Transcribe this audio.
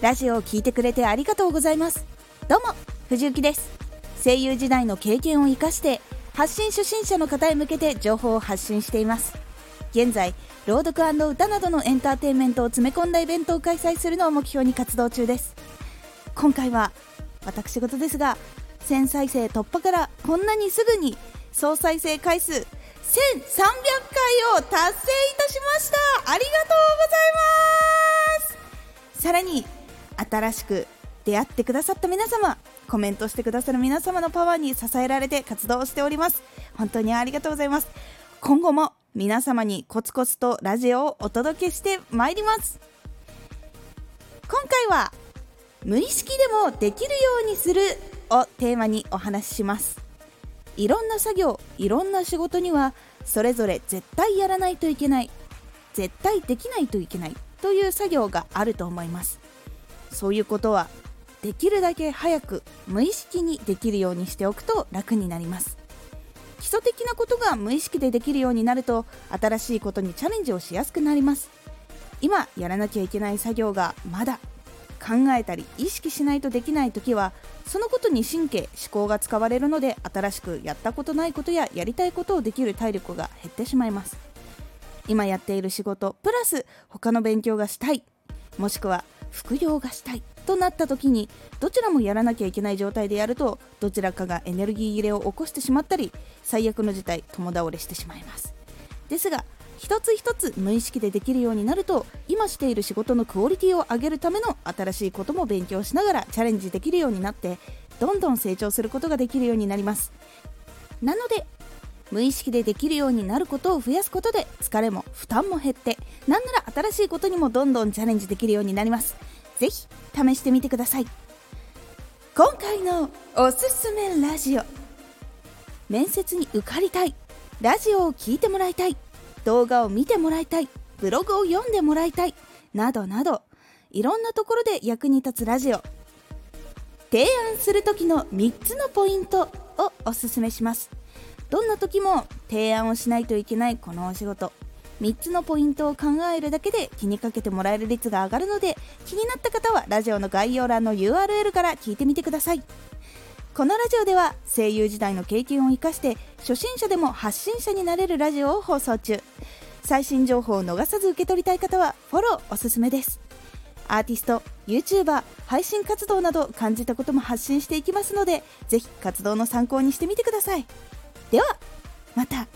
ラジオを聴いてくれてありがとうございます。どうも藤幸です。声優時代の経験を生かして発信初心者の方へ向けて情報を発信しています。現在朗読歌などのエンターテインメントを詰め込んだイベントを開催するのを目標に活動中です。今回は私事ですが1000再生突破からこんなにすぐに総再生回数1300回を達成いたしました。ありがとうございます。さらに新しく出会ってくださった皆様コメントしてくださる皆様のパワーに支えられて活動しております。本当にありがとうございます。今後も皆様にコツコツとラジオをお届けしてまいります。今回は無意識でもできるようにするをテーマにお話しします。いろんな作業いろんな仕事にはそれぞれ絶対やらないといけない絶対できないといけないという作業があると思います。そういうことはできるだけ早く無意識にできるようにしておくと楽になります。基礎的なことが無意識でできるようになると新しいことにチャレンジをしやすくなります。今やらなきゃいけない作業がまだ考えたり意識しないとできない時はそのことに神経思考が使われるので新しくやったことないことややりたいことをできる体力が減ってしまいます。今やっている仕事プラス他の勉強がしたい。もしくは副業がしたいとなった時にどちらもやらなきゃいけない状態でやるとどちらかがエネルギー切れを起こしてしまったり最悪の事態共倒れしてしまいます。ですが一つ一つ無意識でできるようになると今している仕事のクオリティを上げるための新しいことも勉強しながらチャレンジできるようになってどんどん成長することができるようになります。なので無意識でできるようになることを増やすことで疲れも負担も減ってなんなら新しいことにもどんどんチャレンジできるようになります。ぜひ試してみてください。今回のおすすめラジオ。面接に受かりたい。ラジオを聴いてもらいたい。動画を見てもらいたいブログを読んでもらいたい。などなど。いろんなところで役に立つラジオ。提案する時の3つのポイントをおすすめします。どんな時も提案をしないといけないこのお仕事。3つのポイントを考えるだけで気にかけてもらえる率が上がるので気になった方はラジオの概要欄の URL から聞いてみてください。このラジオでは声優時代の経験を生かして初心者でも発信者になれるラジオを放送中。最新情報を逃さず受け取りたい方はフォローおすすめです。アーティスト YouTuber 配信活動など感じたことも発信していきますのでぜひ活動の参考にしてみてください。ではまた。